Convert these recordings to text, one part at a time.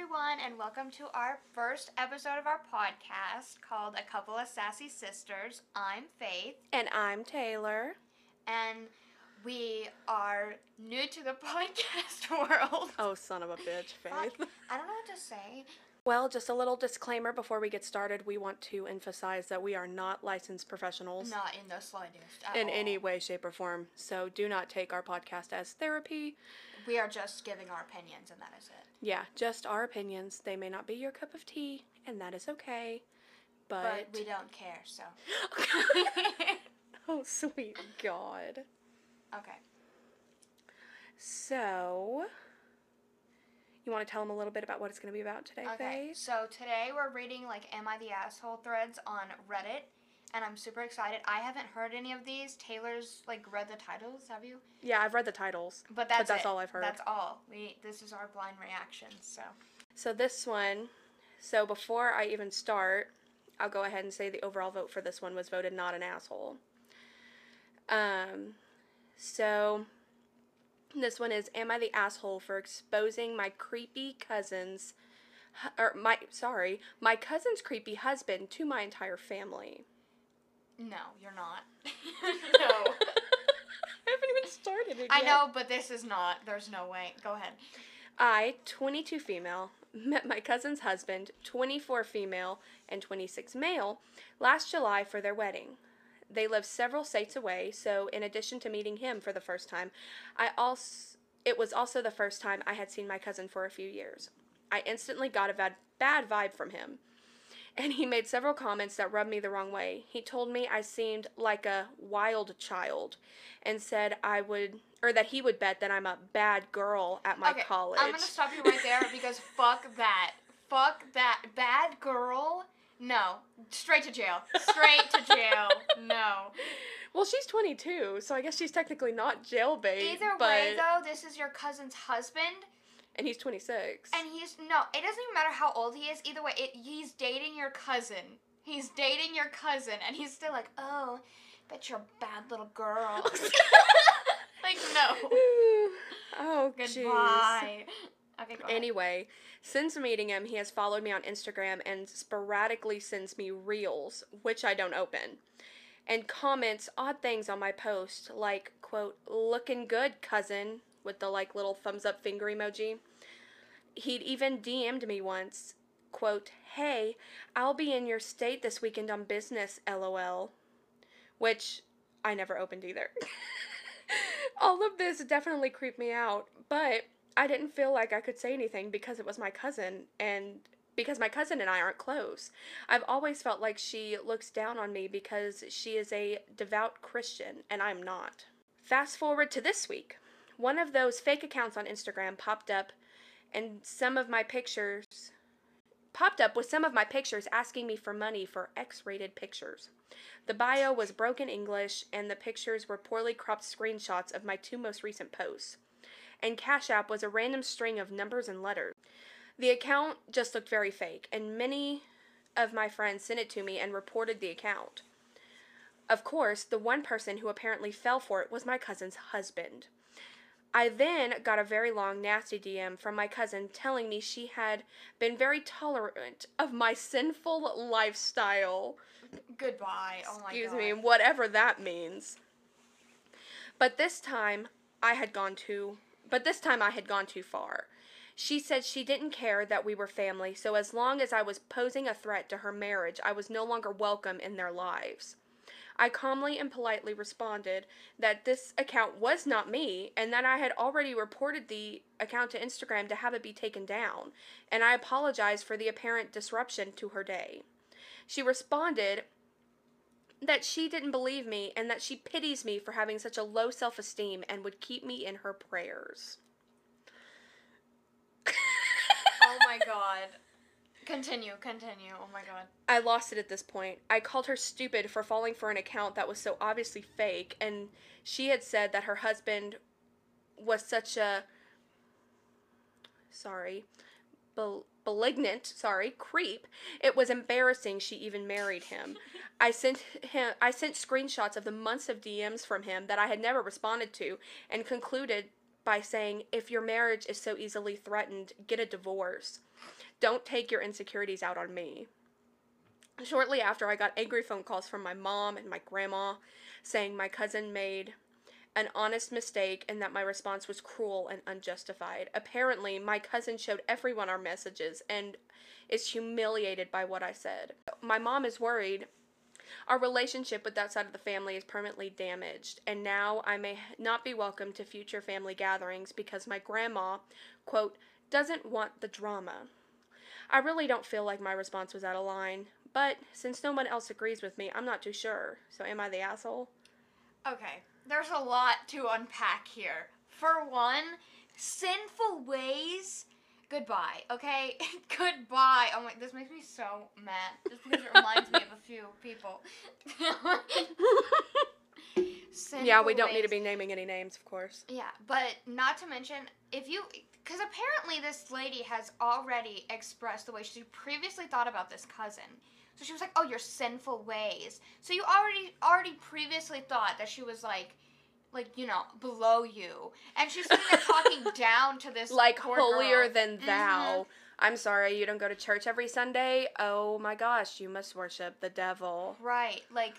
everyone, and welcome to our first episode of our podcast called A Couple of Sassy Sisters. I'm Faith, And I'm Taylor. and we are new to the podcast world. Oh, son of a bitch, Fuck, Faith. I don't know what to say. Well, just a little disclaimer before we get started. We want to emphasize that we are not licensed professionals Not in the slightest. In all. any way, shape, or form. So do not take our podcast as therapy. We are just giving our opinions, and that is it. Yeah, just our opinions. They may not be your cup of tea, and that is okay. But, But. we don't care, so. oh, sweet God. okay. So. You want to tell them a little bit about what it's going to be about today, Okay, Faith? so today we're reading like Am I the Asshole threads on Reddit, and I'm super excited. I haven't heard any of these. Taylor's like read the titles, have you? Yeah, I've read the titles. But that's that's it. all I've heard. That's all. We this is our blind reaction. So So this one, so before I even start, I'll go ahead and say the overall vote for this one was voted not an asshole. Um, so this one is Am I the asshole for exposing my creepy cousin's, or my, sorry, my cousin's creepy husband to my entire family? No, you're not. no. I haven't even started it I yet. know, but this is not. There's no way. Go ahead. I, 22 female, met my cousin's husband, 24 female and 26 male, last July for their wedding. They live several states away, so in addition to meeting him for the first time, I also it was also the first time I had seen my cousin for a few years. I instantly got a bad, bad vibe from him. And he made several comments that rubbed me the wrong way. He told me I seemed like a wild child and said I would or that he would bet that I'm a bad girl at my okay, college. I'm gonna stop you right there because fuck that. Fuck that. Bad girl. No. Straight to jail. Straight to jail. No. Well, she's 22, so I guess she's technically not jailbait. Either but, way, though, this is your cousin's husband. And he's 26. And he's no. It doesn't even matter how old he is. Either way, it, he's dating your cousin. He's dating your cousin, and he's still like, oh, bet you're a bad little girl. like no. oh. Goodbye. Okay, go ahead. Anyway, since meeting him, he has followed me on Instagram and sporadically sends me reels, which I don't open, and comments odd things on my post, like, quote, looking good, cousin, with the like little thumbs up finger emoji. He'd even DM'd me once, quote, hey, I'll be in your state this weekend on business, lol. Which I never opened either. All of this definitely creeped me out, but I didn't feel like I could say anything because it was my cousin and because my cousin and I aren't close. I've always felt like she looks down on me because she is a devout Christian and I'm not. Fast forward to this week. One of those fake accounts on Instagram popped up and some of my pictures popped up with some of my pictures asking me for money for X-rated pictures. The bio was broken English and the pictures were poorly cropped screenshots of my two most recent posts and Cash App was a random string of numbers and letters. The account just looked very fake, and many of my friends sent it to me and reported the account. Of course, the one person who apparently fell for it was my cousin's husband. I then got a very long, nasty DM from my cousin telling me she had been very tolerant of my sinful lifestyle. Goodbye. Oh my Excuse god. me, whatever that means. But this time I had gone too but this time I had gone too far. She said she didn't care that we were family, so as long as I was posing a threat to her marriage, I was no longer welcome in their lives. I calmly and politely responded that this account was not me and that I had already reported the account to Instagram to have it be taken down, and I apologized for the apparent disruption to her day. She responded that she didn't believe me and that she pities me for having such a low self esteem and would keep me in her prayers. oh my god. Continue, continue. Oh my god. I lost it at this point. I called her stupid for falling for an account that was so obviously fake, and she had said that her husband was such a. Sorry. Bel- malignant, sorry, creep. It was embarrassing she even married him. I sent him I sent screenshots of the months of DMs from him that I had never responded to and concluded by saying, If your marriage is so easily threatened, get a divorce. Don't take your insecurities out on me. Shortly after, I got angry phone calls from my mom and my grandma saying my cousin made an honest mistake and that my response was cruel and unjustified. Apparently, my cousin showed everyone our messages and is humiliated by what I said. My mom is worried our relationship with that side of the family is permanently damaged, and now I may not be welcome to future family gatherings because my grandma, quote, doesn't want the drama. I really don't feel like my response was out of line, but since no one else agrees with me, I'm not too sure. So am I the asshole? Okay, there's a lot to unpack here. For one, sinful ways. Goodbye, okay? Goodbye. Oh my, this makes me so mad. Just because it reminds me of a few people. yeah, we don't need to be naming any names, of course. Yeah, but not to mention, if you, because apparently this lady has already expressed the way she previously thought about this cousin. So she was like, "Oh, your sinful ways." So you already already previously thought that she was like, like you know, below you, and she's sitting there talking down to this Like holier girl. than thou. Mhm. I'm sorry, you don't go to church every Sunday? Oh my gosh, you must worship the devil. Right, like,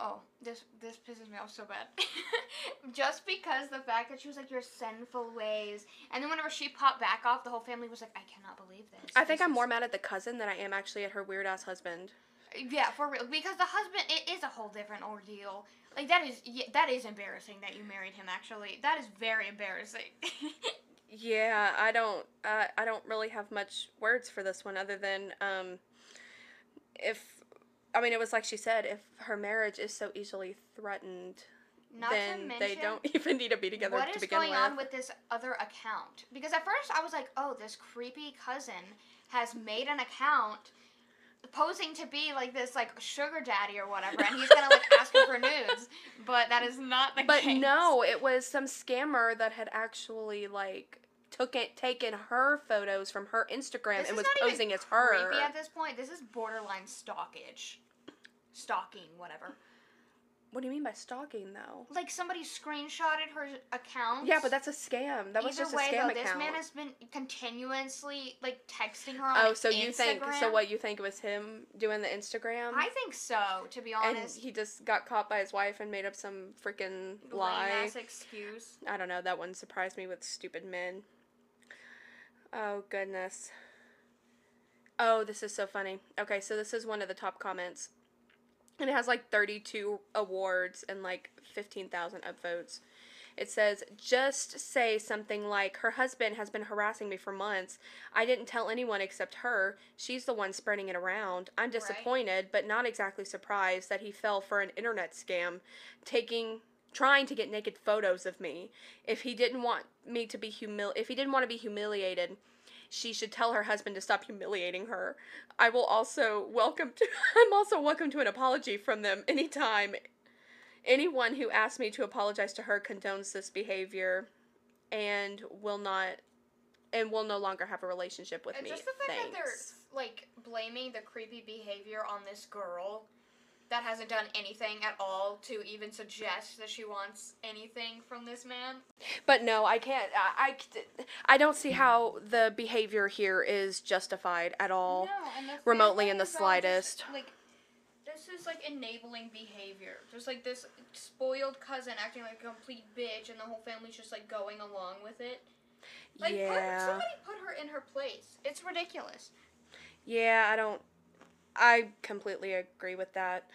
oh, this this pisses me off so bad. Just because the fact that she was like your sinful ways, and then whenever she popped back off, the whole family was like, I cannot believe this. I think This I'm more mad at the cousin than I am actually at her weird ass husband. Yeah, for real, because the husband it is a whole different ordeal. Like that is yeah, that is embarrassing that you married him. Actually, that is very embarrassing. Yeah, I don't uh, I don't really have much words for this one other than um if I mean it was like she said if her marriage is so easily threatened Not then mention. they don't even need to be together What to is begin going with. on with this other account? Because at first I was like, oh, this creepy cousin has made an account posing to be like this like sugar daddy or whatever and he's gonna like ask her for nudes but that is not the but case no, it was some scammer that had actually like took it taken her photos from her Instagram This and was posing as her. creepy at this point this is borderline stalkage stalking whatever What do you mean by stalking though? like somebody screenshotted her account Yeah, but that's a scam. That was Either just a way, scam though, account. this man has been continuously like texting her oh, on oh, so you think so what you think it was him doing the Instagram? I think so, to be honest, and he just got caught by his wife and made up some freaking lie. Ass excuse. I don't know. That one surprised me with stupid men. Oh goodness. Oh, this is so funny. Okay, so this is one of the top comments, and it has like 32 awards and like 15,000 upvotes. It says, just say something like, Her husband has been harassing me for months. I didn't tell anyone except her. She's the one spreading it around. I'm disappointed, but not exactly surprised that he fell for an internet scam, taking trying to get naked photos of me. If he didn't want me to be humil if he didn't want to be humiliated, she should tell her husband to stop humiliating her. I will also welcome to I'm also welcome to an apology from them anytime. Anyone who asks me to apologize to her condones this behavior and will not and will no longer have a relationship with And me. just the fact that they're like blaming the creepy behavior on this girl that hasn't done anything at all to even suggest that she wants anything from this man. But no, I can't. I, I, I don't see how the behavior here is justified at all. No, remotely in the all just, slightest. like this is like enabling behavior. Just like this spoiled cousin acting like a complete bitch, and the whole family's just like going along with it. Like, put, yeah. somebody put her in her place. It's ridiculous. Yeah, I don't. I completely agree with that.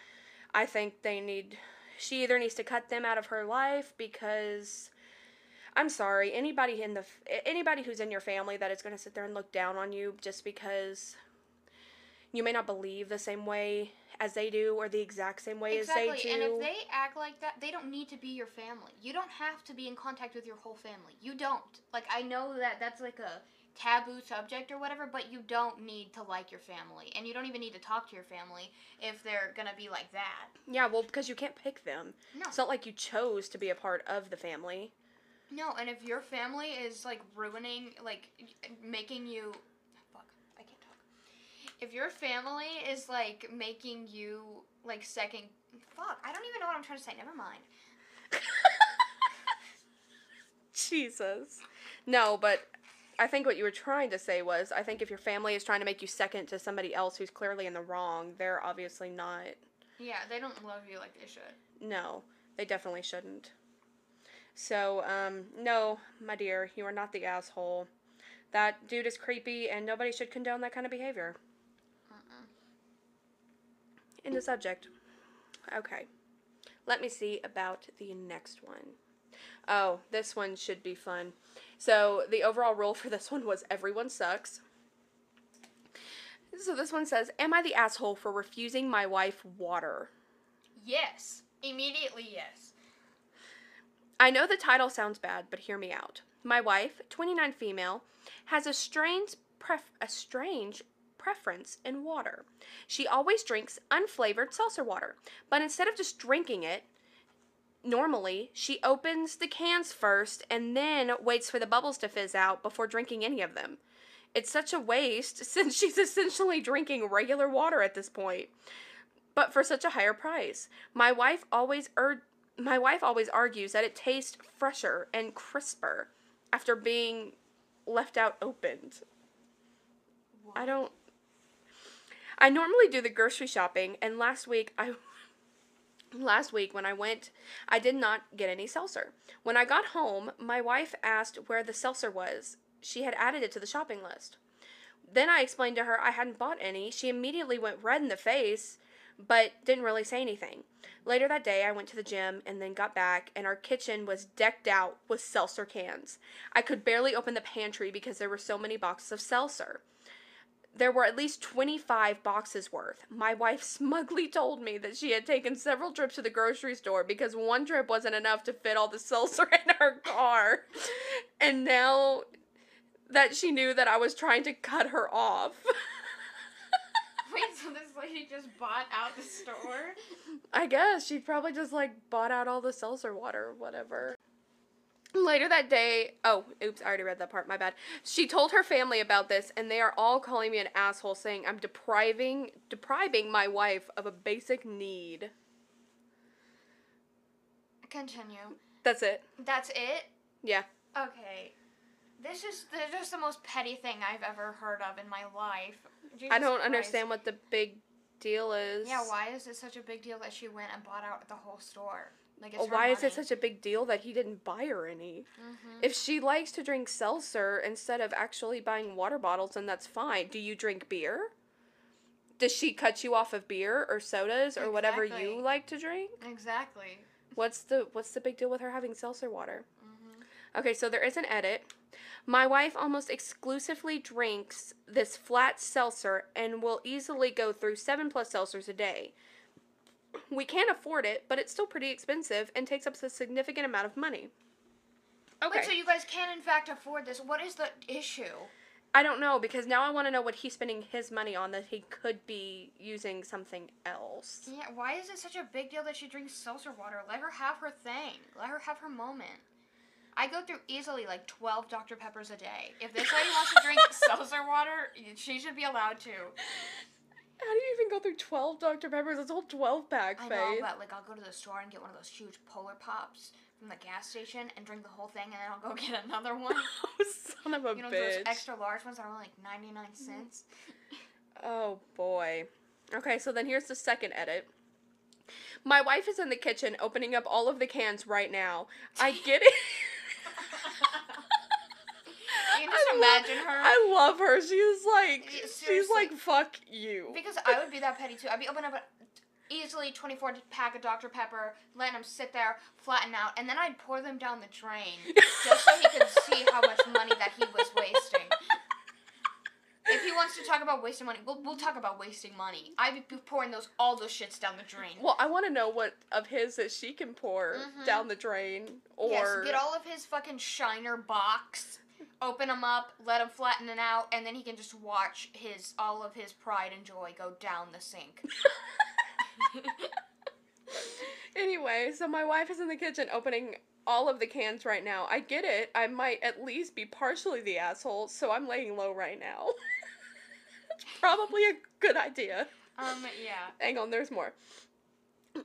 I think they need. She either needs to cut them out of her life because. I'm sorry, anybody in the anybody who's in your family that is going to sit there and look down on you just because you may not believe the same way as they do or the exact same way exactly. as they do. And if they act like that, they don't need to be your family. You don't have to be in contact with your whole family. You don't. Like I know that that's like a taboo subject or whatever, but you don't need to like your family, and you don't even need to talk to your family if they're gonna be like that. yeah, well, because you can't pick them. No. It's not like you chose to be a part of the family. No, and if your family is like ruining, like making you, fuck, I can't talk. If your family is like making you like second, fuck, I don't even know what I'm trying to say. Never mind. Jesus. No, but I think what you were trying to say was I think if your family is trying to make you second to somebody else who's clearly in the wrong, they're obviously not. Yeah, they don't love you like they should. No, they definitely shouldn't. So, um, no, my dear, you are not the asshole. That dude is creepy and nobody should condone that kind of behavior. Uh-uh. In the subject. Okay. Let me see about the next one. Oh, this one should be fun. So, the overall rule for this one was everyone sucks. So, this one says Am I the asshole for refusing my wife water? Yes. Immediately, yes. I know the title sounds bad, but hear me out. My wife, 29 female, has a strange pref- a strange preference in water. She always drinks unflavored seltzer water, but instead of just drinking it, normally she opens the cans first and then waits for the bubbles to fizz out before drinking any of them. It's such a waste since she's essentially drinking regular water at this point. But for such a higher price. My wife always ur- my wife always argues that it tastes fresher and crisper after being left out opened. I don't. I normally do the grocery shopping, and last week I. Last week, when I went, I did not get any seltzer. When I got home, my wife asked where the seltzer was. She had added it to the shopping list. Then I explained to her I hadn't bought any. She immediately went red in the face, but didn't really say anything. Later that day, I went to the gym and then got back, and our kitchen was decked out with seltzer cans. I could barely open the pantry because there were so many boxes of seltzer. There were at least 25 boxes worth. My wife smugly told me that she had taken several trips to the grocery store because one trip wasn't enough to fit all the seltzer in her car. And now that she knew that I was trying to cut her off. Wait, so this lady just bought out the store? I guess she probably just like bought out all the seltzer water or whatever. Later that day, oh, oops, I already read that part, my bad. She told her family about this and they are all calling me an asshole saying I'm depriving depriving my wife of a basic need. Continue. That's it. That's it? Yeah. Okay. This is this is just the most petty thing I've ever heard of in my life. I don't Christ. understand what the big deal is. Yeah, why is it such a big deal that she went and bought out the whole store? Like, why is it such a big deal that he didn't buy her any? Mhm. If she likes to drink seltzer instead of actually buying water bottles, then that's fine. Do you drink beer? Does she cut you off of beer or sodas or whatever you like to drink? Exactly. What's the what's the big deal with her having seltzer water? hmm Okay, so there is an edit. My wife almost exclusively drinks this flat seltzer and will easily go through seven plus seltzers a day. We can't afford it, but it's still pretty expensive and takes up a significant amount of money. Okay. Wait, so you guys can in fact afford this? What is the issue? I don't know because now I want to know what he's spending his money on that he could be using something else. Yeah, why is it such a big deal that she drinks seltzer water? Let her have her thing. Let her have her moment. I go through easily like 12 Dr. Peppers a day. If this lady wants to drink seltzer water, she should be allowed to. How do you even go through 12 Dr. Peppers? It's a whole 12 pack, I know, but like I'll go to the store and get one of those huge Polar Pops from the gas station and drink the whole thing, and then I'll go get another one. oh, son of a You know bitch. those extra large ones that are only like 99 mm-hmm. cents. Oh boy. Okay, so then here's the second edit. My wife is in the kitchen opening up all of the cans right now. I get it. You just I imagine her. I love her. She's like Yeah, she's like fuck you. Because I would be that petty too. I'd be opening up a easily 24 pack of Dr. Pepper, letting them sit there, flatten out, and then I'd pour them down the drain just so he could see how much money that he was wasting. If he wants to talk about wasting money, we'll, we'll talk about wasting money. I'd be pouring those all those shits down the drain. Well, I want to know what of his that she can pour Mhm. down the drain or yes, get all of his fucking Shiner Bocks, open them up, let him flatten it out, and then he can just watch his all of his pride and joy go down the sink. Anyway, so my wife is in the kitchen opening all of the cans right now. I get it. I might at least be partially the asshole, so I'm laying low right now. it's probably a good idea. um, yeah. Hang on, there's more.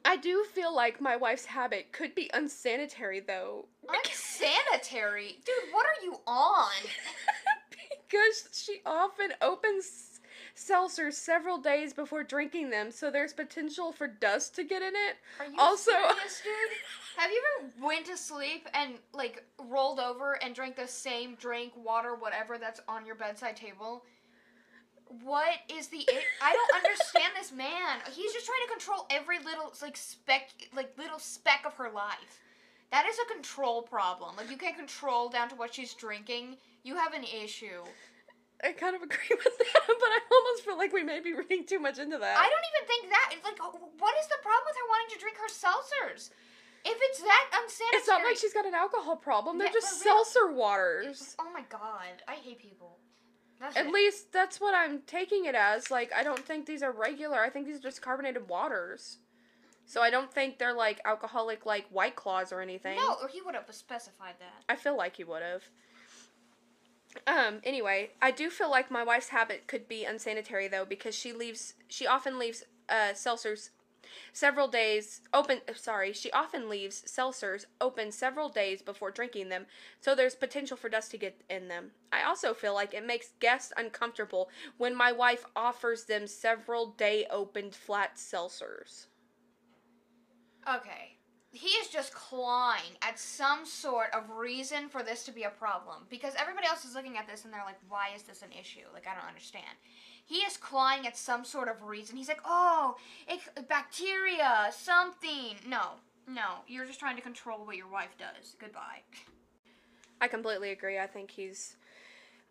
I do feel like my wife's habit could be unsanitary though. Unsanitary? Dude, what are you on? because she often opens seltzers several days before drinking them, so there's potential for dust to get in it. Are you Also- serious, dude? Have you ever went to sleep and like rolled over and drank the same drink, water, whatever that's on your bedside table? What is the? i- I don't understand this man. He's just trying to control every little like speck, like little speck of her life. That is a control problem. Like you can't control down to what she's drinking. You have an issue. I kind of agree with that, but I almost feel like we may be reading too much into that. I don't even think that. It's like, oh, what is the problem with her wanting to drink her seltzers? If it's that unsanitary, It's not like she's got an alcohol problem. They're Yeah, just real. seltzer waters. Oh my god, I hate people. That's At it. least that's what I'm taking it as. Like, I don't think these are regular. I think these are just carbonated waters. So I don't think they're like alcoholic, like White Claws or anything. No, or he would have specified that. I feel like he would have. Um, anyway, I do feel like my wife's habit could be unsanitary though because she leaves she often leaves uh seltzers several days open sorry, she often leaves seltzers open several days before drinking them, so there's potential for dust to get in them. I also feel like it makes guests uncomfortable when my wife offers them several day opened flat seltzers. Okay. He is just clawing at some sort of reason for this to be a problem. Because everybody else is looking at this and they're like, why is this an issue? Like, I don't understand. He is clawing at some sort of reason. He's like, oh, it, bacteria, something. No, no. You're just trying to control what your wife does. Goodbye. I completely agree. I think he's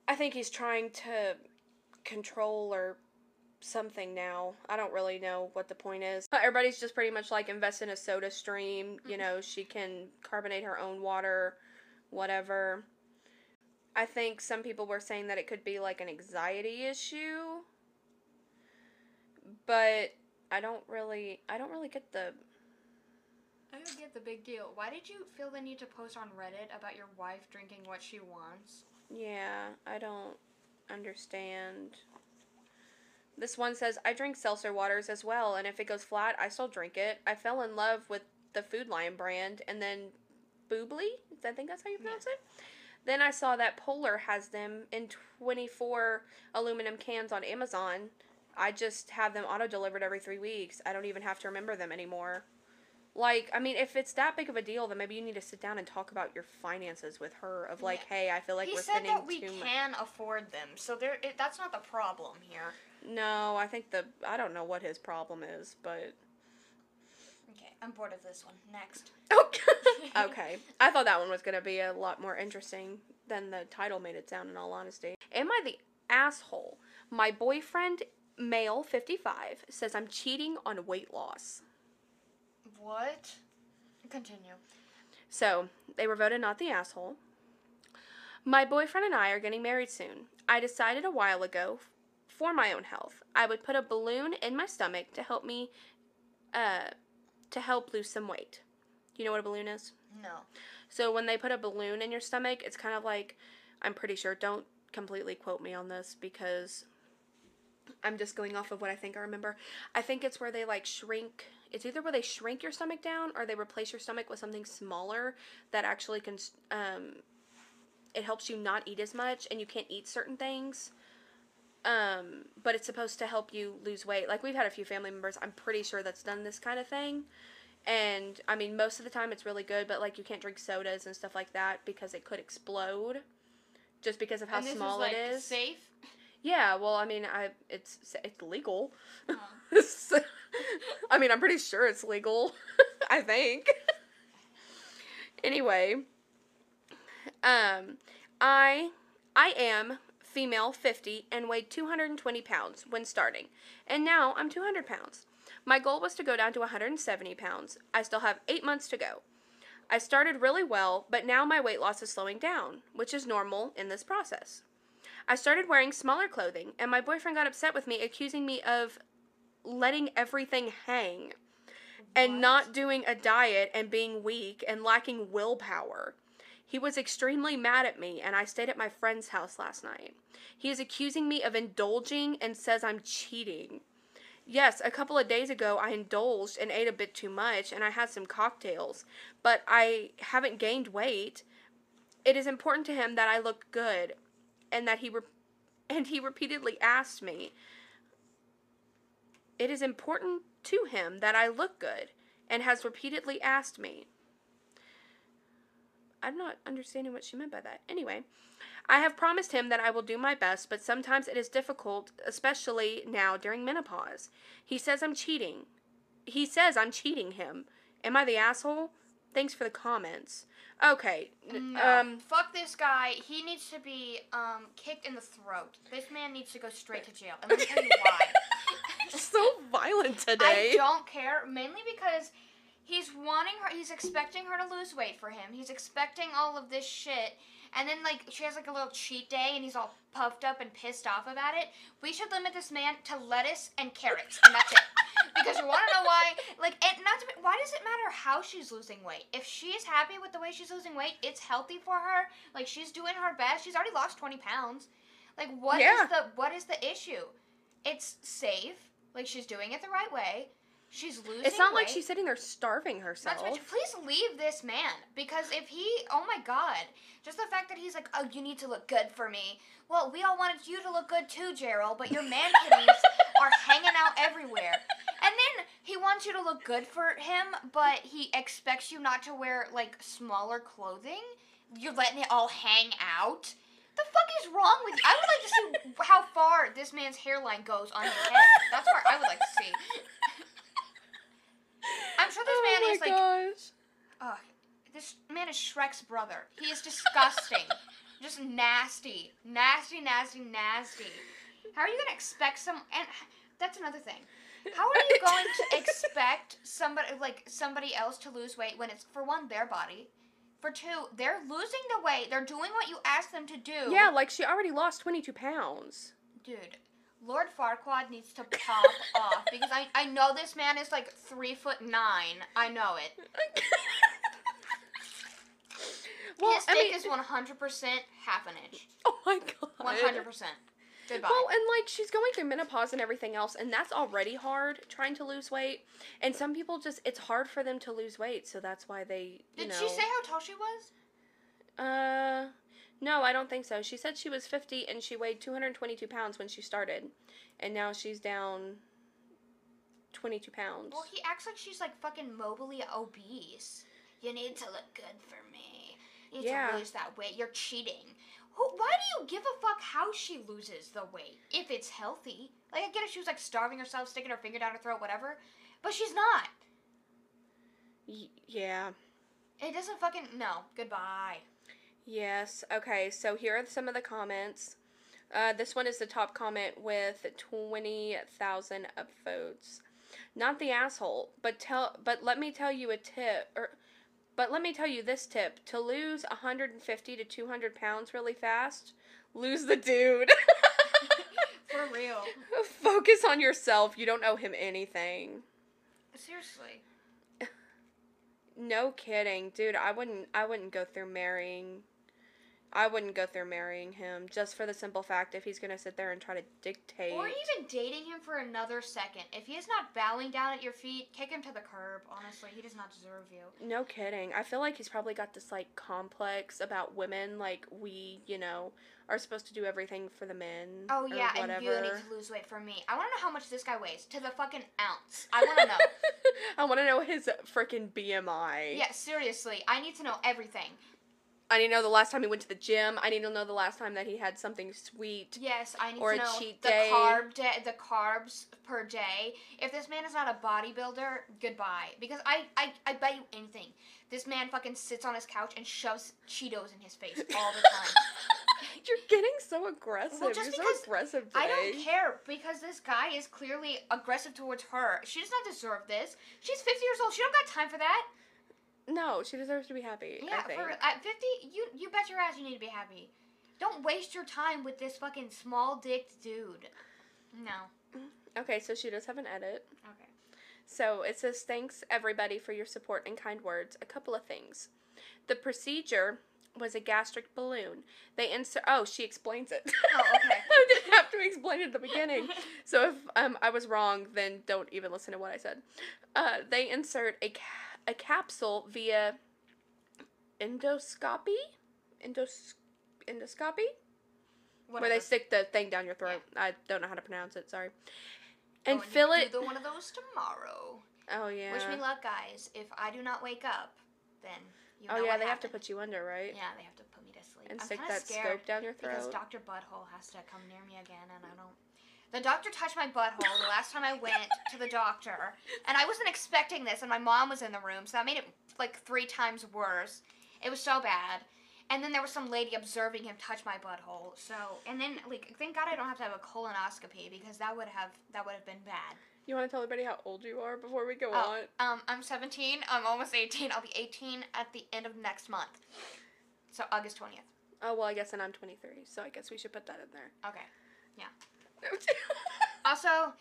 I think he's trying to control or something now. I don't really know what the point is. But everybody's just pretty much like invest in a soda stream, you mm-hmm. know, she can carbonate her own water, whatever. I think some people were saying that it could be like an anxiety issue. But I don't really I don't really get the I don't get the big deal. Why did you feel the need to post on Reddit about your wife drinking what she wants? Yeah, I don't understand. This one says, I drink seltzer waters as well, and if it goes flat, I still drink it. I fell in love with the Food Lion brand, and then Bubly, I think that's how you pronounce it. Then I saw that Polar has them in 24 aluminum cans on Amazon. I just have them auto delivered every three weeks. I don't even have to remember them anymore. Like, I mean, if it's that big of a deal, then maybe you need to sit down and talk about your finances with her. Of like, hey, I feel like he we're said spending that we much. can afford them, so there. It, that's not the problem here. No, I think the I don't know what his problem is, but Okay, I'm bored of this one. Next. okay. okay. I thought that one was gonna be a lot more interesting than the title made it sound. In all honesty, am I the asshole? My boyfriend, male, fifty-five, says I'm cheating on weight loss. What? Continue. So they were voted not the asshole. My boyfriend and I are getting married soon. I decided a while ago, for my own health, I would put a balloon in my stomach to help me, uh, to help lose some weight. You know what a balloon is? No. So when they put a balloon in your stomach, it's kind of like, I'm pretty sure. Don't completely quote me on this because I'm just going off of what I think I remember. I think it's where they like shrink. It's either where they shrink your stomach down or they replace your stomach with something smaller that actually can. Um, it helps you not eat as much and you can't eat certain things. Um, but it's supposed to help you lose weight. Like we've had a few family members. I'm pretty sure that's done this kind of thing. And I mean, most of the time it's really good, but like you can't drink sodas and stuff like that because it could explode, just because of how small is, like, it is. Safe. Yeah, well, I mean, I it's it's legal. Oh. So- I mean, I'm pretty sure it's legal. I think. anyway, um, I I am female, 50, and weighed 220 pounds when starting, and now I'm 200 pounds. My goal was to go down to 170 pounds. I still have eight months to go. I started really well, but now my weight loss is slowing down, which is normal in this process. I started wearing smaller clothing, and my boyfriend got upset with me, accusing me of letting everything hang and not doing a diet and being weak and lacking willpower. He was extremely mad at me, and I stayed at my friend's house last night. He is accusing me of indulging and says I'm cheating. Yes, a couple of days ago I indulged and ate a bit too much and I had some cocktails, but I haven't gained weight. It is important to him that I look good and that he re- and he repeatedly asked me. It is important to him that I look good and has repeatedly asked me. I'm not understanding what she meant by that. Anyway, I have promised him that I will do my best, but sometimes it is difficult, especially now during menopause. He says I'm cheating. He says I'm cheating him. Am I the asshole? Thanks for the comments. Okay. No. Um Fuck this guy. He needs to be um kicked in the throat. This man needs to go straight to jail. And let me tell you why. so violent today. I don't care, mainly because he's wanting her he's expecting her to lose weight for him. He's expecting all of this shit. And then like she has like a little cheat day and he's all puffed up and pissed off about it. We should limit this man to lettuce and carrots and that's it. Because you want to know why? Like, and not to be, why does it matter how she's losing weight? If she's happy with the way she's losing weight, it's healthy for her. Like, she's doing her best. She's already lost twenty pounds. Like, what is Yeah. the what is the issue? It's safe. Like, she's doing it the right way. She's losing. It's not like she's sitting there starving Not herself. to mention, please leave this man because if he, oh my god, just the fact that he's like, oh, you need to look good for me. Well, we all wanted you to look good too, Gerald, but your man kitties are hanging out everywhere. And then he wants you to look good for him, but he expects you not to wear like smaller clothing. You're letting it all hang out. The fuck is wrong with you? I would like to see how far this man's hairline goes on his head. That's where I would like to see. I'm sure this oh man is like gosh. Ugh, this man is Shrek's brother. He is disgusting. Just nasty. Nasty, nasty, nasty. How are you gonna expect some and that's another thing. How are you going to expect somebody like somebody else to lose weight when it's for one their body, for two they're losing the weight, they're doing what you ask them to do. Yeah, like she already lost 22 pounds. dude. Lord Farquaad needs to pop off because I I know this man is like three foot nine. I know it. well, His I dick mean, is one hundred percent half an inch. oh my god. One hundred percent. Goodbye. Well, and like she's going through menopause and everything else, and that's already hard trying to lose weight. And some people just it's hard for them to lose weight, so that's why they you Did know. she say how tall she was? Uh, no, I don't think so. She said she was 50 and she weighed 222 pounds when she started, and now she's down 22 pounds. Well, he acts like she's like fucking mobily obese. You need to look good for me. You need Yeah. to lose that weight. You're cheating. Who, why do you give a fuck how she loses the weight if it's healthy? Like I get it, she was like starving herself, sticking her finger down her throat, whatever. But she's not. Y- yeah. It doesn't fucking no. Goodbye. Yes. Okay. So here are some of the comments. Uh, this one is the top comment with twenty thousand upvotes. Not the asshole, but tell. But let me tell you a tip. Or, but let me tell you this tip: to lose hundred and fifty to two hundred pounds really fast, lose the dude. For real. Focus on yourself. You don't owe him anything. Seriously. No kidding, dude. I wouldn't. I wouldn't go through marrying. I wouldn't go through marrying him just for the simple fact if he's gonna sit there and try to dictate. Or even dating him for another second. If he is not bowing down at your feet, kick him to the curb. Honestly, he does not deserve you. No kidding. I feel like he's probably got this like complex about women, like we, you know, are supposed to do everything for the men. Oh or yeah, and whatever. you need to lose weight for me. I want to know how much this guy weighs to the fucking ounce. I want to know. I want to know his freaking BMI. yeah, seriously, I need to know everything. I need to know the last time he went to the gym. I need to know the last time that he had something sweet. Yes, I need Or to a know cheat the day. carb day, the carbs per day. If this man is not a bodybuilder, goodbye. Because I, I, I bet you anything, this man fucking sits on his couch and shoves Cheetos in his face all the time. You're getting so aggressive. Well, just You're because so aggressive today. I don't care because this guy is clearly aggressive towards her. She does not deserve this. She's 50 years old. She don't got time for that. No, she deserves to be happy. I Yeah, for at 50, you you bet your ass you need to be happy. Don't waste your time with this fucking small dicked dude. No. Okay, so she does have an edit. Okay. So it says, Thanks everybody for your support and kind words. A couple of things. The procedure was a gastric balloon. They insert. Oh, she explains it. Oh, okay. I didn't have to explain explained at the beginning. So if um, I was wrong, then don't even listen to what I said. Uh, they insert a, a capsule via endoscopy? Endos- endoscopy? Where they stick the thing down your throat. I don't know how to pronounce it, sorry. Going And to fill do it. the one of those tomorrow. Oh, yeah. Wish me luck, guys. If I do not wake up, then you oh, know oh, yeah, they have to put you under, right? Yeah, they have to put me to sleep. And I'm stick that scared scope down your throat. because. Doctor Butthole has to come near me again, and I don't. The doctor touched my butthole the last time I went to the doctor, and I wasn't expecting this, and my mom was in the room, so that made it like three times worse. It was so bad. And then there was some lady observing him touch my butthole. So, and then like, thank God I don't have to have a colonoscopy because that would have that would have been bad. You want to tell everybody how old you are before we go Oh, on? um, I'm 17. I'm almost 18. I'll be 18 at the end of next month. So August 20th. Oh, well, I guess then I'm 23, so I guess we should put that in there. Okay. Also,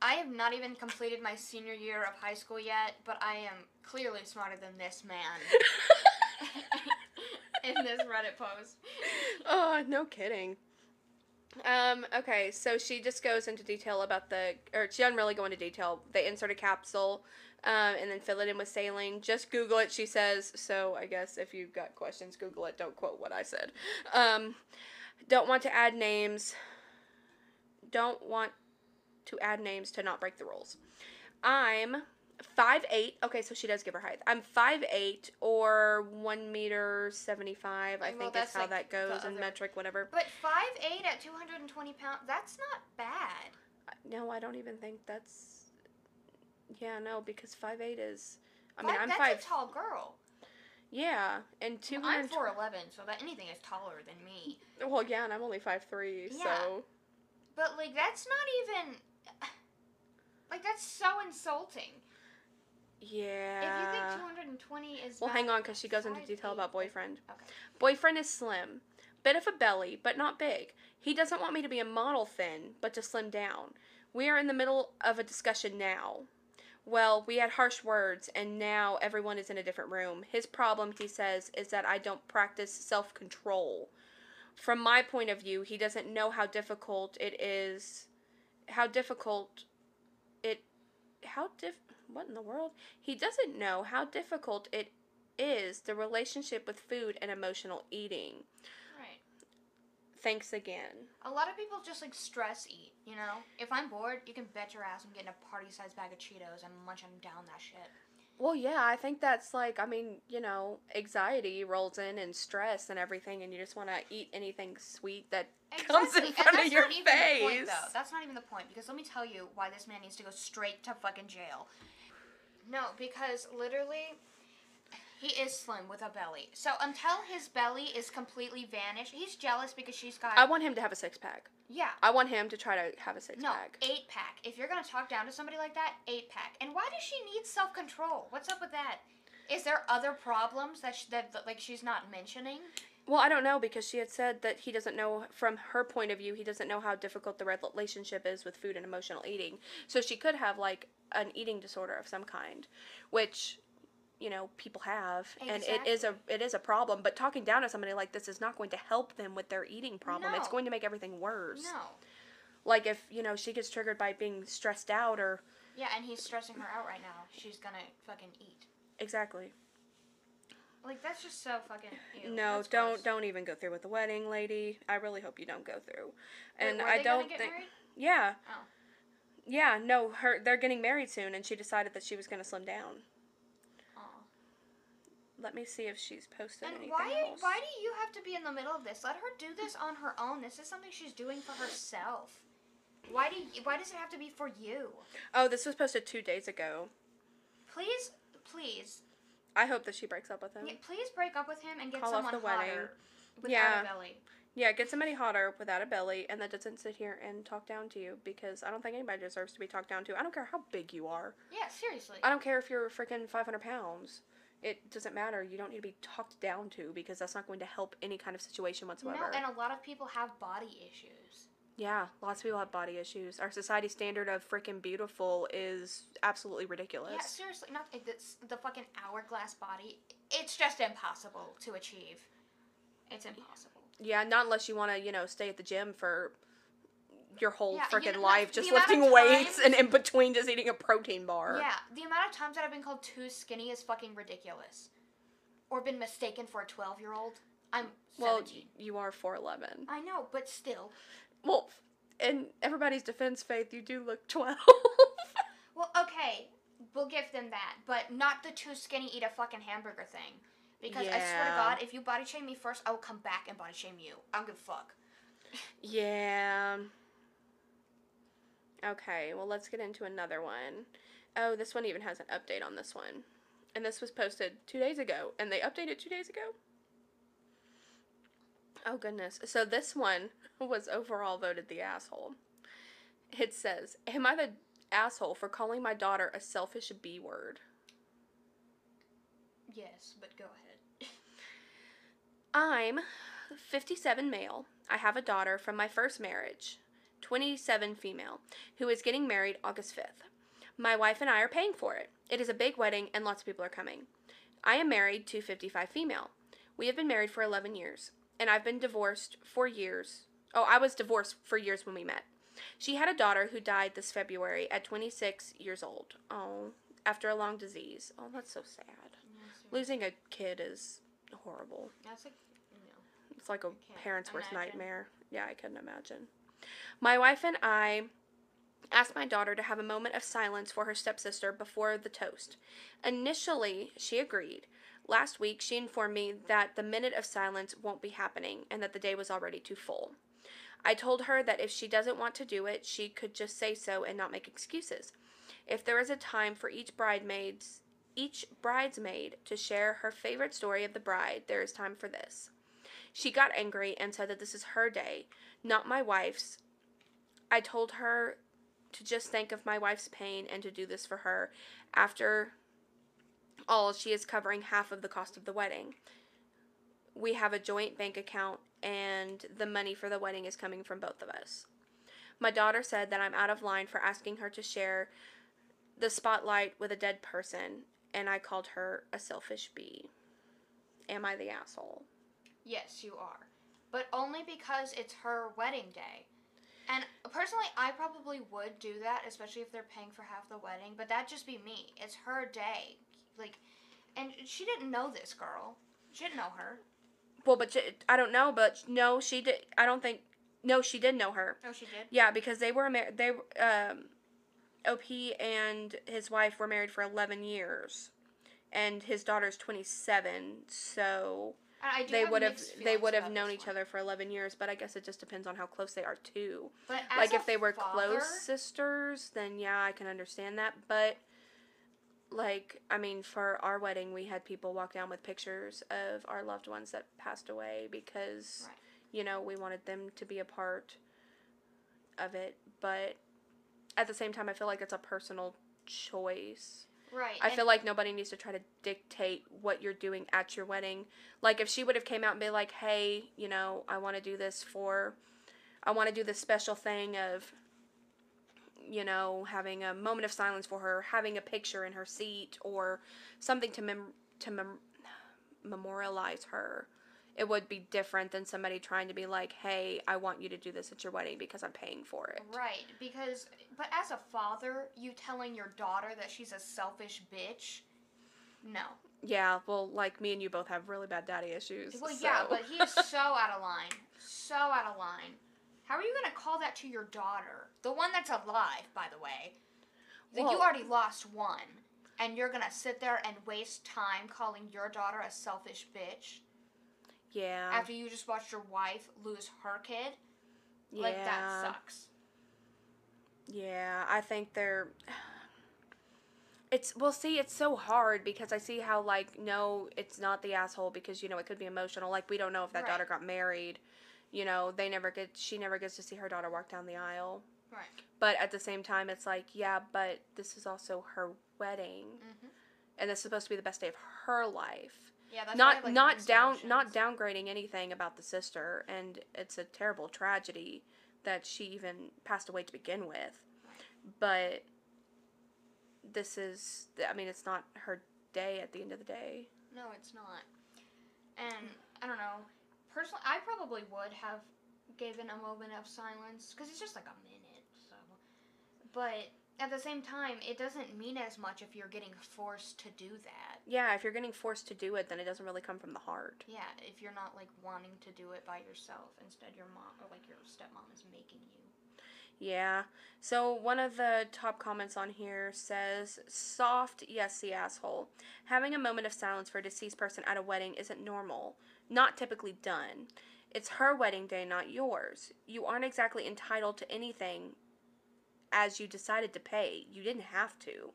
I have not even completed my senior year of high school yet, but I am clearly smarter than this man in this Reddit post. oh, no kidding. Um, okay, so she just goes into detail about the, or she doesn't really go into detail. They insert a capsule, um, and then fill it in with saline. Just Google it, she says. So I guess if you've got questions, Google it. Don't quote what I said. Um, don't want to add names. Don't want to add names to not break the rules. I'm five eight. Okay, so she does give her height. I'm five eight or one meter seventy five. I Well, think is that's how like that goes in metric, whatever. But 5'8 at 220 pounds, that's not bad. Uh, no, I don't even think that's. Yeah, no, because five eight is. I mean, I'm that's five. a tall girl. yeah, and two Well, I'm 4'11, so that anything is taller than me. Well, yeah, and I'm only five three, Yeah. so. But like that's not even like that's so insulting. Yeah. If you think 220 is Well, hang on, because she goes into detail about boyfriend. Okay. Boyfriend is slim. Bit of a belly, but not big. He doesn't want me to be a model thin, but to slim down. We are in the middle of a discussion now. Well, we had harsh words, and now everyone is in a different room. His problem, he says, is that I don't practice self control. From my point of view, he doesn't know how difficult it is. How difficult it. How diff. What in the world? He doesn't know how difficult it is the relationship with food and emotional eating. Right. Thanks again. A lot of people just like stress eat, you know? If I'm bored, you can bet your ass I'm getting a party sized bag of Cheetos and munching down that shit. Well, yeah, I think that's like, I mean, you know, anxiety rolls in and stress and everything, and you just want to eat anything sweet that comes in Exactly, front of that's your not even the point, though. That's not even the point because let me tell you why this man needs to go straight to fucking jail. No, because literally, he is slim with a belly. So until his belly is completely vanished, he's jealous because she's got I want him to have a six pack. yeah. I want him to try to have a six No, pack. eight pack. If you're gonna talk down to somebody like that, eight pack. And why does she need self control? What's up with that? Is there other problems that, sh- that that, like she's not mentioning? Well, I don't know because she had said that he doesn't know, from her point of view, he doesn't know how difficult the relationship is with food and emotional eating. So she could have like an eating disorder of some kind, which you know people have, and it is a it is a problem. But talking down to somebody like this is not going to help them with their eating problem. It's going to make everything worse. No. Like if you know she gets triggered by being stressed out or Yeah, and he's stressing her out right now. She's gonna fucking eat. exactly. Like that's just so fucking. Ew, no, that's don't gross. don't even go through with the wedding, lady. I really hope you don't go through. Wait, And were I don't think. Yeah. Oh. Yeah, no, her they're getting married soon and she decided that she was going to slim down. Let me see if she's posted And anything why else. why do you have to be in the middle of this? Let her do this on her own. This is something she's doing for herself. Why do you, why does it have to be for you? Oh, this was posted 2 days ago. Please, please, I hope that she breaks up with him. yeah, please break up with him and get Call off someone the wedding. hotter without Yeah. a belly. Yeah, get somebody hotter without a belly and that doesn't sit here and talk down to you because I don't think anybody deserves to be talked down to. I don't care how big you are. Yeah, seriously. I don't care if you're freaking 500 pounds. It doesn't matter. You don't need to be talked down to because that's not going to help any kind of situation whatsoever. No, and a lot of people have body issues. yeah, lots of people have body issues. Our society standard of freaking beautiful is absolutely ridiculous. Yeah, seriously, not it's the fucking hourglass body. It's just impossible to achieve. It's impossible. Yeah, not unless you want to, you know, stay at the gym for your whole Yeah, you freaking know, life just lifting weights times- and in between just eating a protein bar. Yeah, the amount of times that I've been called too skinny is fucking ridiculous. Or been mistaken for a 12 year old. I'm Well, 17. you are 4'11. I know, but still. Well, in everybody's defense, Faith, you do look 12. Well, okay, we'll give them that, but not the too skinny eat a fucking hamburger thing. Because I swear to God, if you body shame me first, I will come back and body shame you. I don't give a fuck. yeah. Okay, well, let's get into another one. Oh, this one even has an update on this one. And this was posted two days ago, and they updated two days ago? Oh, goodness. So this one was overall voted the asshole. It says, Am I the asshole for calling my daughter a selfish B word? Yes, but go ahead. I'm 57 male. I have a daughter from my first marriage, 27 female, who is getting married August 5th. My wife and I are paying for it. It is a big wedding and lots of people are coming. I am married to 55 female. We have been married for 11 years, and I've been divorced for years. Oh, I was divorced for years when we met. She had a daughter who died this February at 26 years old. Oh, after a long disease. Oh, that's so sad. Losing a kid is horrible. That's like, no. It's like a parent's worst imagine. nightmare. Yeah, I couldn't imagine. My wife and I asked my daughter to have a moment of silence for her stepsister before the toast. Initially, she agreed. Last week, she informed me that the minute of silence won't be happening and that the day was already too full. I told her that if she doesn't want to do it, she could just say so and not make excuses. If there is a time for each bridesmaid's each bridesmaid to share her favorite story of the bride, there is time for this. She got angry and said that this is her day, not my wife's. I told her to just think of my wife's pain and to do this for her. After all, she is covering half of the cost of the wedding. We have a joint bank account, and the money for the wedding is coming from both of us. My daughter said that I'm out of line for asking her to share the spotlight with a dead person, and I called her a selfish B. Am I the asshole? Yes, you are. But only because it's her wedding day. And personally, I probably would do that, especially if they're paying for half the wedding. But that'd just be me. It's her day. Like, and she didn't know this girl. She didn't know her. Well, but she, I don't know, but no, she did. I don't think. No, she did know her. Oh, she did. Yeah, because they were married. They um, Op and his wife were married for eleven years, and his daughter's twenty seven. So And I do they would have they would have known each one. other for eleven years. But I guess it just depends on how close they are too. But like if they were father, close sisters, then yeah, I can understand that. But like, I mean, for our wedding, we had people walk down with pictures of our loved ones that passed away because Right. you know we wanted them to be a part of it. But at the same time, I feel like it's a personal choice. Right. I and- feel like nobody needs to try to dictate what you're doing at your wedding. Like if she would have came out and be like, "Hey, you know, I want to do this for I want to do this special thing of you know, having a moment of silence for her, having a picture in her seat or something to mem- to mem- memorialize her." It would be different than somebody trying to be like, "Hey, I want you to do this at your wedding because I'm paying for it." Right, because but as a father, you telling your daughter that she's a selfish bitch? No. Yeah, well, like me and you both have really bad daddy issues. Well, yeah, but he is so out of line. So out of line. How are you going to call that to your daughter? The one that's alive, by the way. Like, you already lost one. And you're going to sit there and waste time calling your daughter a selfish bitch yeah. after you just watched your wife lose her kid? yeah. Like, that sucks. Yeah, I think they're. It's well, see, it's so hard because I see how like no, it's not the asshole because you know it could be emotional. Like we don't know if that Right. daughter got married. You know, they never get. She never gets to see her daughter walk down the aisle. Right. But at the same time, it's like yeah, but this is also her wedding, hmm and this is supposed to be the best day of her life. Yeah, that's not like, not down not downgrading anything about the sister, and it's a terrible tragedy that she even passed away to begin with. But this is, I mean, it's not her day at the end of the day. No, it's not. And I don't know. Personally, I probably would have given a moment of silence because it's just like a minute. So, but at the same time, it doesn't mean as much if you're getting forced to do that. Yeah, if you're getting forced to do it, then it doesn't really come from the heart. Yeah, if you're not like wanting to do it by yourself, instead your mom or like your stepmom is making you. Yeah. So one of the top comments on here says, "Soft, yes, the asshole. Having a moment of silence for a deceased person at a wedding isn't normal. Not typically done. It's her wedding day, not yours. You aren't exactly entitled to anything as you decided to pay. You didn't have to."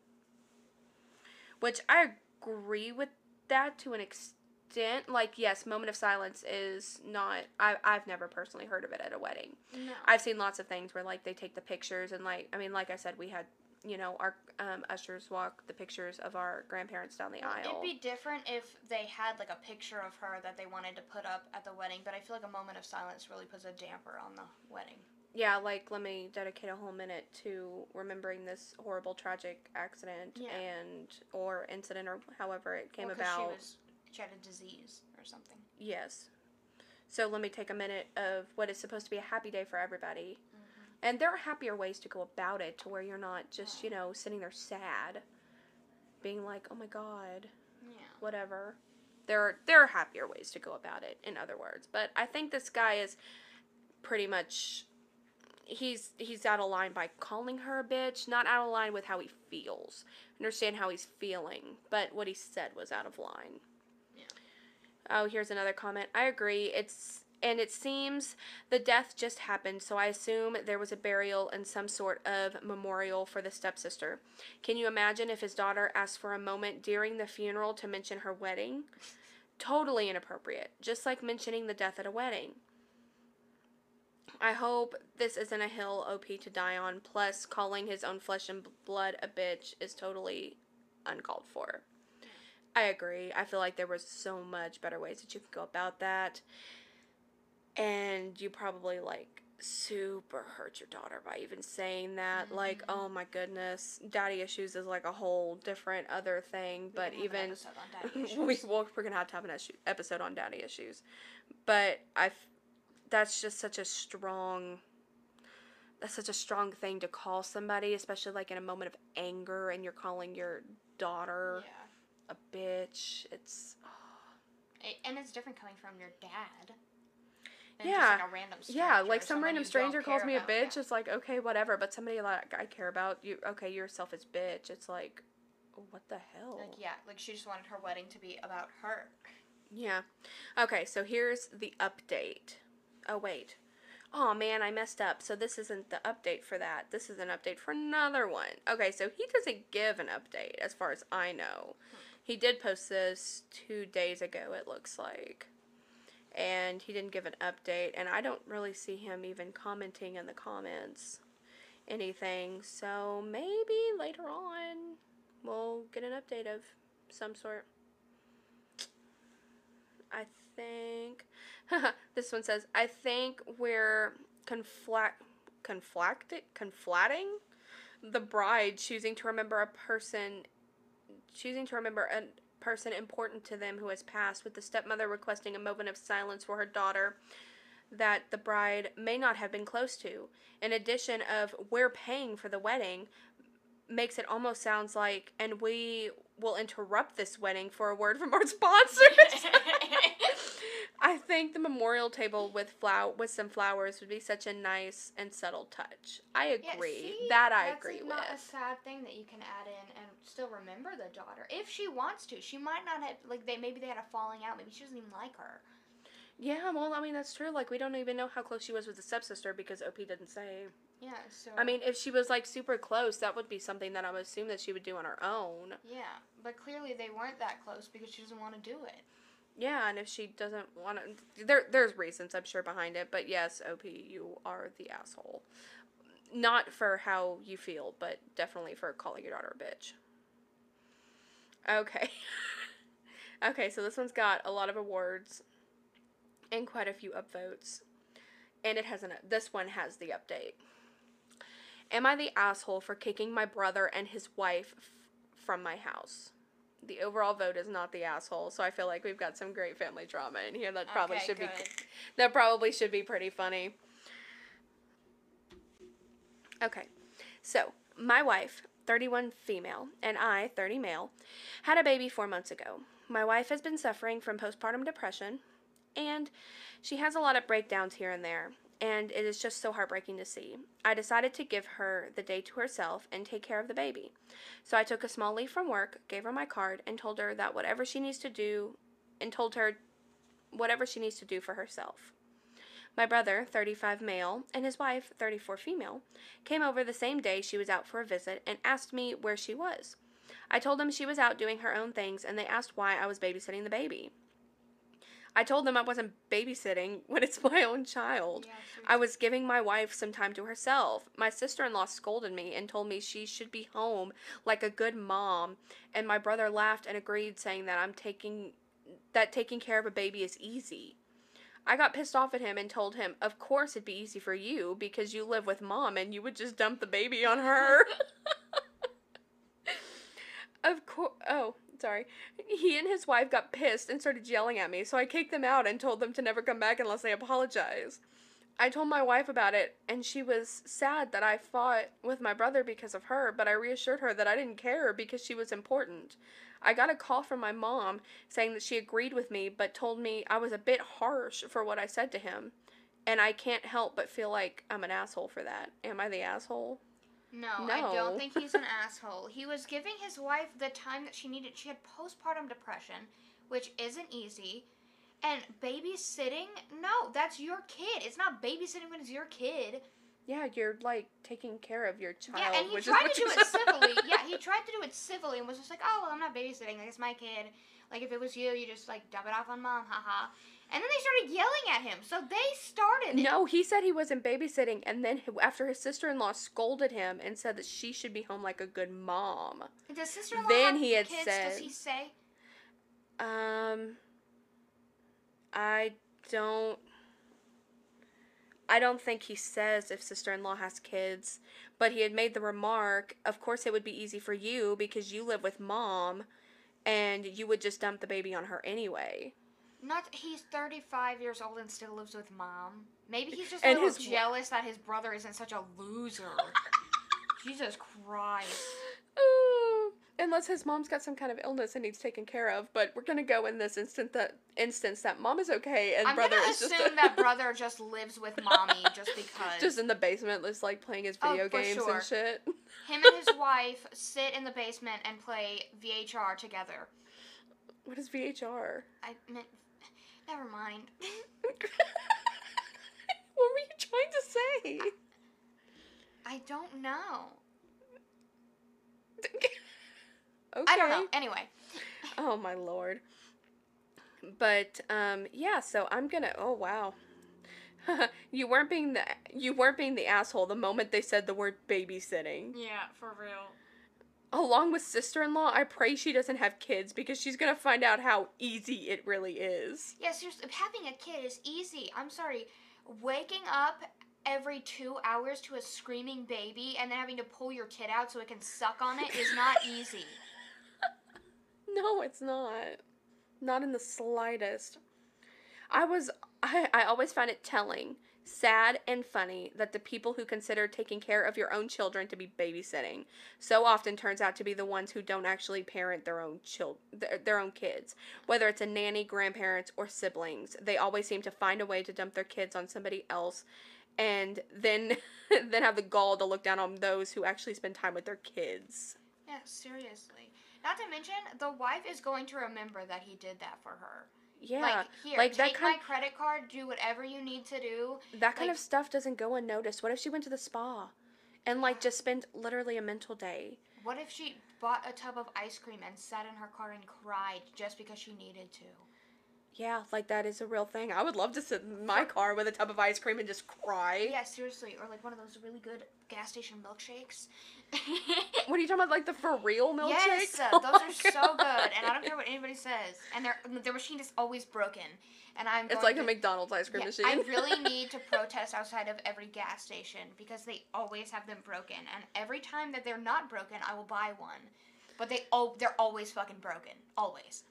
Which I agree with that to an extent. Like, yes, moment of silence is not. I I've never personally heard of it at a wedding. No. I've seen lots of things where like they take the pictures and like I mean like I said we had you know our um, ushers walk the pictures of our grandparents down the aisle. It'd be different if they had like a picture of her that they wanted to put up at the wedding, but I feel like a moment of silence really puts a damper on the wedding. Yeah, like let me dedicate a whole minute to remembering this horrible tragic accident Yeah. and or incident or however it came Well, about. She, was, she had a disease or something. Yes. So let me take a minute of what is supposed to be a happy day for everybody. Mm-hmm. And there are happier ways to go about it to where you're not just, you know, sitting there sad, being like, "Oh my god, Yeah. whatever." There are there are happier ways to go about it, in other words. But I think this guy is pretty much he's he's out of line by calling her a bitch, not out of line with how he feels. Understand how he's feeling, but what he said was out of line. Yeah. Oh, here's another comment. I agree. It's and it seems the death just happened, so I assume there was a burial and some sort of memorial for the stepsister. Can you imagine if his daughter asked for a moment during the funeral to mention her wedding? Totally inappropriate, just like mentioning the death at a wedding. I hope this isn't a hill OP to die on, plus, calling his own flesh and blood a bitch is totally uncalled for. I agree. I feel like there was so much better ways that you could go about that. And you probably like super hurt your daughter by even saying that. Like, Mhm. oh my goodness, daddy issues is like a whole different other thing. We But can have an even we we're gonna have to have an episode on daddy issues. But I, that's just such a strong. That's such a strong thing to call somebody, especially like in a moment of anger, and you're calling your daughter yeah. a bitch. It's A- And it's different coming from your dad. Yeah. Like a random stranger yeah, like some random stranger calls me a bitch. Yeah. It's like okay, whatever. But somebody like I care about you. Okay, yourself is bitch. It's like, what the hell? Like yeah, like she just wanted her wedding to be about her. Yeah. Okay, so here's the update. Oh, wait. Oh, man, I messed up. So this isn't the update for that. This is an update for another one. Okay, so he doesn't give an update as far as I know. He did post this two days ago, it looks like. And he didn't give an update, and I don't really see him even commenting in the comments anything. So maybe later on we'll get an update of some sort. I think this one says I think we're conflact conflating the bride choosing to remember a person choosing to remember a person important to them who has passed with the stepmother requesting a moment of silence for her daughter that the bride may not have been close to. In addition of we're paying for the wedding makes it almost sounds like and we will interrupt this wedding for a word from our sponsors I think the memorial table with flower with some flowers would be such a nice and subtle touch. I Yeah, agree. see, that I agree with. not a sad thing that you can add in and still remember the daughter if she wants to. She might not have like they maybe they had a falling out. Maybe she doesn't even like her. Yeah, well, I mean that's true. Like we don't even know how close she was with the stepsister because OP didn't say. Yeah. So. I mean, if she was like super close, that would be something that I would assume that she would do on her own. Yeah, but clearly they weren't that close because she doesn't want to do it. Yeah, and if she doesn't want to, there there's reasons I'm sure behind it. But yes, OP, you are the asshole. Not for how you feel, but definitely for calling your daughter a bitch. Okay. okay, so this one's got a lot of awards and quite a few upvotes. And it has an this one has the update. Am I the asshole for kicking my brother and his wife f- from my house? The overall vote is not the asshole, so I feel like we've got some great family drama in here that probably Okay, should be that probably should be pretty funny. Okay. So, My wife, 31 female, and I, 30 male, had a baby four months ago. My wife has been suffering from postpartum depression, and she has a lot of breakdowns here and there, and it is just so heartbreaking to see. I decided to give her the day to herself and take care of the baby. So I took a small leave from work, gave her my card, and told her that whatever she needs to do, and told her whatever she needs to do for herself. My brother, 35 male, and his wife, 34 female, came over the same day she was out for a visit and asked me where she was. I told them she was out doing her own things and they asked why I was babysitting the baby. I told them I wasn't babysitting when it's my own child. Yeah, I was giving my wife some time to herself. My sister in law scolded me and told me she should be home like a good mom, and my brother laughed and agreed, saying that I'm taking that taking care of a baby is easy. I got pissed off at him and told him, Of course it'd be easy for you because you live with mom and you would just dump the baby on her. of course. Oh, sorry. He and his wife got pissed and started yelling at me, so I kicked them out and told them to never come back unless they apologize. I told my wife about it, and she was sad that I fought with my brother because of her, but I reassured her that I didn't care because she was important. I got a call from my mom saying that she agreed with me, but told me I was a bit harsh for what I said to him. And I can't help but feel like I'm an asshole for that. Am I the asshole? No, I don't think he's an asshole. He was giving his wife the time that she needed. She had postpartum depression, which isn't easy. And babysitting, no, that's your kid. It's not babysitting when it's your kid. Yeah, you're like taking care of your child. yeah, and he which tried to do it civilly. Yeah, he tried to do it civilly and was just like, oh, well, I'm not babysitting. Like, it's my kid. Like, if it was you, you just, like, dump it off on mom. Haha. And then they started yelling at him. So they started it. No, he said he wasn't babysitting, and then after his sister in law scolded him and said that she should be home like a good mom. Does sister-in-law Then have he had kids? said- Does he say? Um, I don't. I don't think he says if sister in law has kids, but he had made the remark, of course it would be easy for you because you live with mom and you would just dump the baby on her anyway. Not he's 35 years old and still lives with mom. Maybe he's just And a little his jealous that his brother isn't such a loser. Jesus Christ. Ooh, Unless his mom's got some kind of illness and needs taken care of, but we're gonna go in this instant that instance that mom is okay and I'm brother gonna is assume just a- that brother just lives with mommy just because. just in the basement, just like playing his Oh, video for games sure. and shit. Him and his wife sit in the basement and play VHR together. What is VHR? I meant. Never mind. what were you trying to say? I don't know. okay. I don't know. Anyway. Oh my lord. But um yeah, so I'm gonna oh wow. you weren't being the you weren't being the asshole the moment they said the word babysitting. Yeah, for real. Along with sister-in-law, I pray she doesn't have kids because she's gonna find out how easy it really is. Yeah, seriously, having a kid is easy. I'm sorry. Waking up every two hours to a screaming baby and then having to pull your kid out so it can suck on it is not easy. No, it's not. Not in the slightest. I was I, I always found it telling, sad and funny that the people who consider taking care of your own children to be babysitting so often turns out to be the ones who don't actually parent their own child their, their own kids. Whether it's a nanny, grandparents, or siblings, they always seem to find a way to dump their kids on somebody else and then then have the gall to look down on those who actually spend time with their kids. Yeah, seriously. Not to mention, the wife is going to remember that he did that for her. Yeah. like, here, like that take kind- my credit card, do whatever you need to do. That kind Like- of stuff doesn't go unnoticed. What if she went to the spa and like just spent literally a mental day? What if she bought a tub of ice cream and sat in her car and cried just because she needed to? Yeah, like that is a real thing. I would love to sit in my car with a tub of ice cream and just cry. Yeah, seriously. Or like one of those really good gas station milkshakes. What are you talking about? Like the for real milkshakes? Yes, uh, Oh those my are so good, and I don't care what anybody says. And their their machine is always broken, and I'm. It's like to, a McDonald's ice cream yeah, machine. I really need to protest outside of every gas station because they always have them broken, and every time that they're not broken, I will buy one. But they oh they're always fucking broken, always.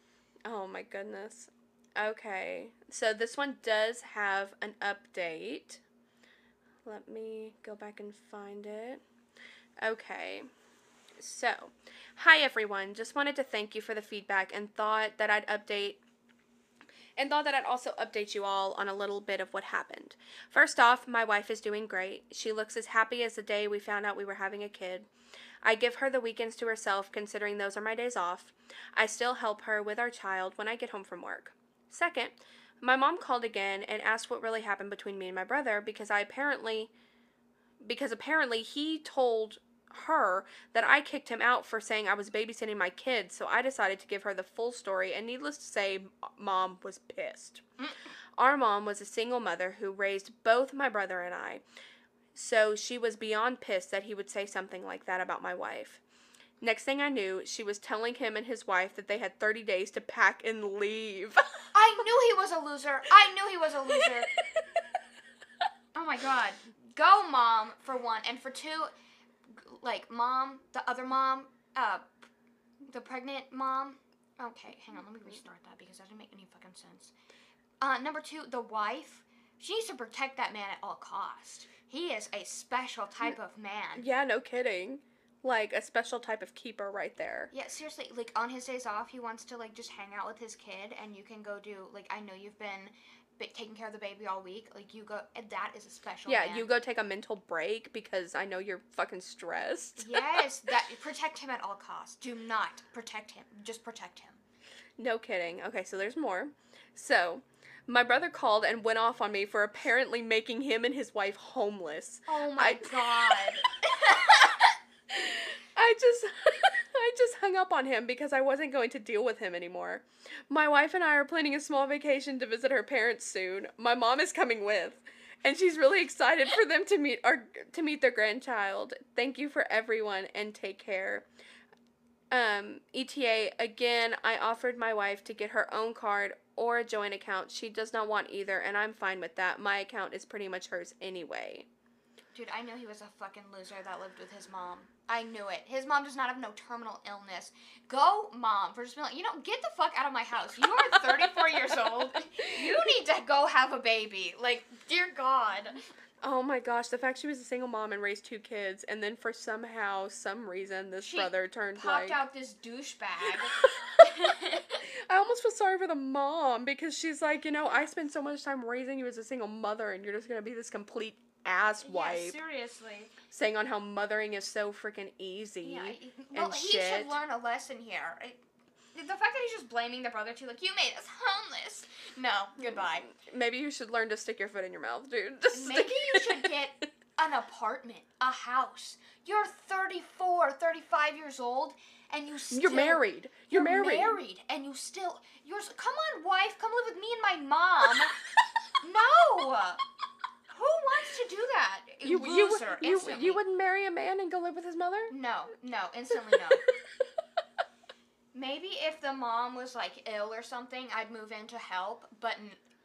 oh my goodness. Okay, so this one does have an update. Let me go back and find it. Okay. So, hi everyone. Just wanted to thank you for the feedback and thought that I'd update and thought that I'd also update you all on a little bit of what happened. First off, my wife is doing great. She looks as happy as the day we found out we were having a kid. I give her the weekends to herself, considering those are my days off. I still help her with our child when I get home from work. Second, my mom called again and asked what really happened between me and my brother because I apparently because apparently he told her that I kicked him out for saying I was babysitting my kids, so I decided to give her the full story, and needless to say, mom was pissed. Our mom was a single mother who raised both my brother and I, so she was beyond pissed that he would say something like that about my wife. Next thing I knew, she was telling him and his wife that they had 30 days to pack and leave. I knew he was a loser. I knew he was a loser. oh my god. Go, mom, for one. And for two, like, mom, the other mom, uh, the pregnant mom. Okay, hang on, let me restart that because that didn't make any fucking sense. Uh, number two, the wife. She needs to protect that man at all cost. He is a special type of man. yeah, no kidding. Like a special type of keeper right there. Yeah, seriously, like on his days off, he wants to like just hang out with his kid, and you can go do like I know you've been taking care of the baby all week. Like you go, and that is a special. Yeah, man. you go take a mental break because I know you're fucking stressed. Yes, that protect him at all costs. Do not protect him. Just protect him. No kidding. Okay, so there's more. So, my brother called and went off on me for apparently making him and his wife homeless. Oh my I- god. I just I just hung up on him because I wasn't going to deal with him anymore. My wife and I are planning a small vacation to visit her parents soon. My mom is coming with, and she's really excited for them to meet our to meet their grandchild. Thank you for everyone and take care. Um, ETA again, I offered my wife to get her own card or a joint account. She does not want either, and I'm fine with that. My account is pretty much hers anyway. Dude, I knew he was a fucking loser that lived with his mom. I knew it. His mom does not have no terminal illness. Go, mom, for just being like, you know, get the fuck out of my house. You are 34 years old. You need to go have a baby. Like, dear God. Oh my gosh, the fact she was a single mom and raised two kids, and then for somehow, some reason, this She brother turned Popped like. out this douchebag. I almost feel sorry for the mom because she's like, you know, I spent so much time raising you as a single mother, and you're just gonna be this complete ass yeah, wife, seriously. saying on how mothering is so freaking easy. Yeah, he- well, and he shit. should learn a lesson here. I- the fact that he's just blaming the brother too, like, you made us homeless. No, goodbye. Maybe you should learn to stick your foot in your mouth, dude. Just Maybe you should get an apartment, a house. You're 34, 35 years old, and you still. You're married. You're, You're married. married, and you still. You're. Come on, wife, come live with me and my mom. no! Who wants to do that? You, Loser, you, you, you wouldn't marry a man and go live with his mother? No, no, instantly no. Maybe if the mom was like ill or something, I'd move in to help. But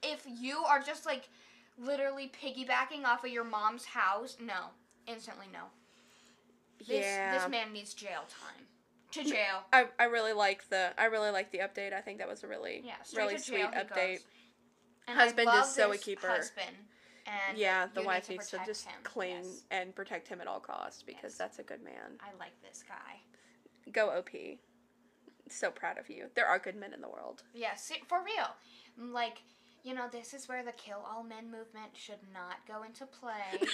if you are just like literally piggybacking off of your mom's house, no, instantly no. This yeah. this man needs jail time. To jail. I, I really like the I really like the update. I think that was a really Yeah, really sweet update. goes. And I Husband is so a keeper. Husband. And yeah, the wife need needs to to just him. cling Yes. and protect him at all costs because Yes. that's a good man. I like this guy. Go OP. So proud of you. There are good men in the world. Yeah, for real. Like, you know, this is where the kill all men movement should not go into play.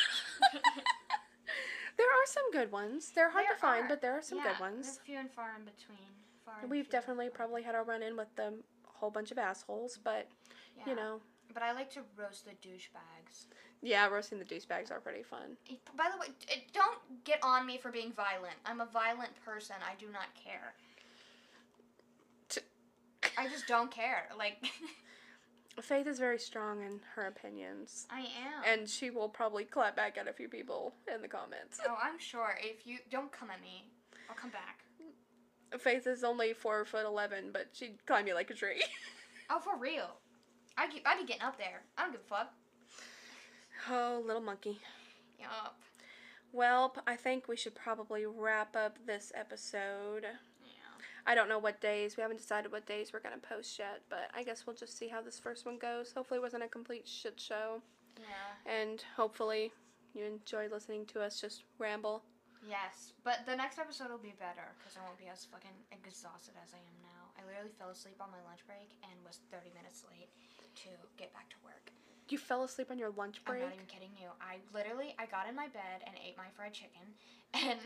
There are some good ones. They're hard There to find, are. but there are some yeah, good ones. There's few and far in between. Far We've definitely probably had our run in with the whole bunch of assholes, but Yeah. you know, But I like to roast the douchebags. yeah, roasting the douchebags are pretty fun. By the way, don't get on me for being violent. I'm a violent person. I do not care. I just don't care. Like, Faith is very strong in her opinions. I am. And she will probably clap back at a few people in the comments. oh, I'm sure. If you don't come at me, I'll come back. Faith is only four foot eleven, but she'd climb you like a tree. Oh, for real. I would I'd be getting up there. I don't give a fuck. oh, little monkey. Yup. Well, I think we should probably wrap up this episode. Yeah. I don't know what days. We haven't decided what days we're gonna post yet, but I guess we'll just see how this first one goes. Hopefully, it wasn't a complete shit show, Yeah. and hopefully, you enjoyed listening to us just ramble. Yes, but the next episode will be better because I won't be as fucking exhausted as I am now. I literally fell asleep on my lunch break and was 30 minutes late to get back to work. You fell asleep on your lunch break? I'm not even kidding you. I literally I got in my bed and ate my fried chicken, and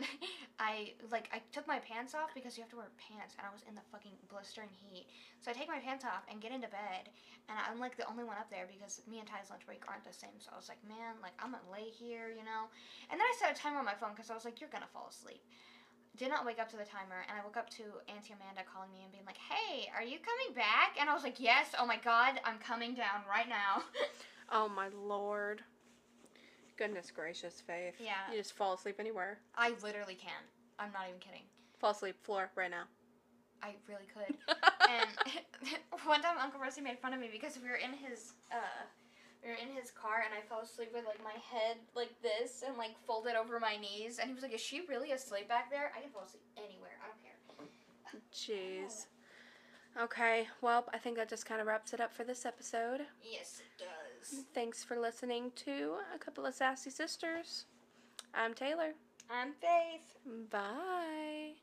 I like I took my pants off because you have to wear pants, and I was in the fucking blistering heat. So I take my pants off and get into bed, and I'm like the only one up there because me and Ty's lunch break aren't the same. So I was like, man, like I'm gonna lay here, you know. And then I set a timer on my phone because I was like, you're gonna fall asleep. Did not wake up to the timer, and I woke up to Auntie Amanda calling me and being like, "Hey, are you coming back?" And I was like, "Yes." Oh my God, I'm coming down right now. Oh my lord. Goodness gracious, Faith. Yeah. You just fall asleep anywhere. I literally can. I'm not even kidding. Fall asleep, floor, right now. I really could. and one time Uncle Rusty made fun of me because we were in his uh we were in his car and I fell asleep with like my head like this and like folded over my knees and he was like, Is she really asleep back there? I can fall asleep anywhere. I don't care. Jeez. Okay, well, I think that just kind of wraps it up for this episode. Yes, it does. Thanks for listening to A Couple of Sassy Sisters. I'm Taylor. I'm Faith. Bye.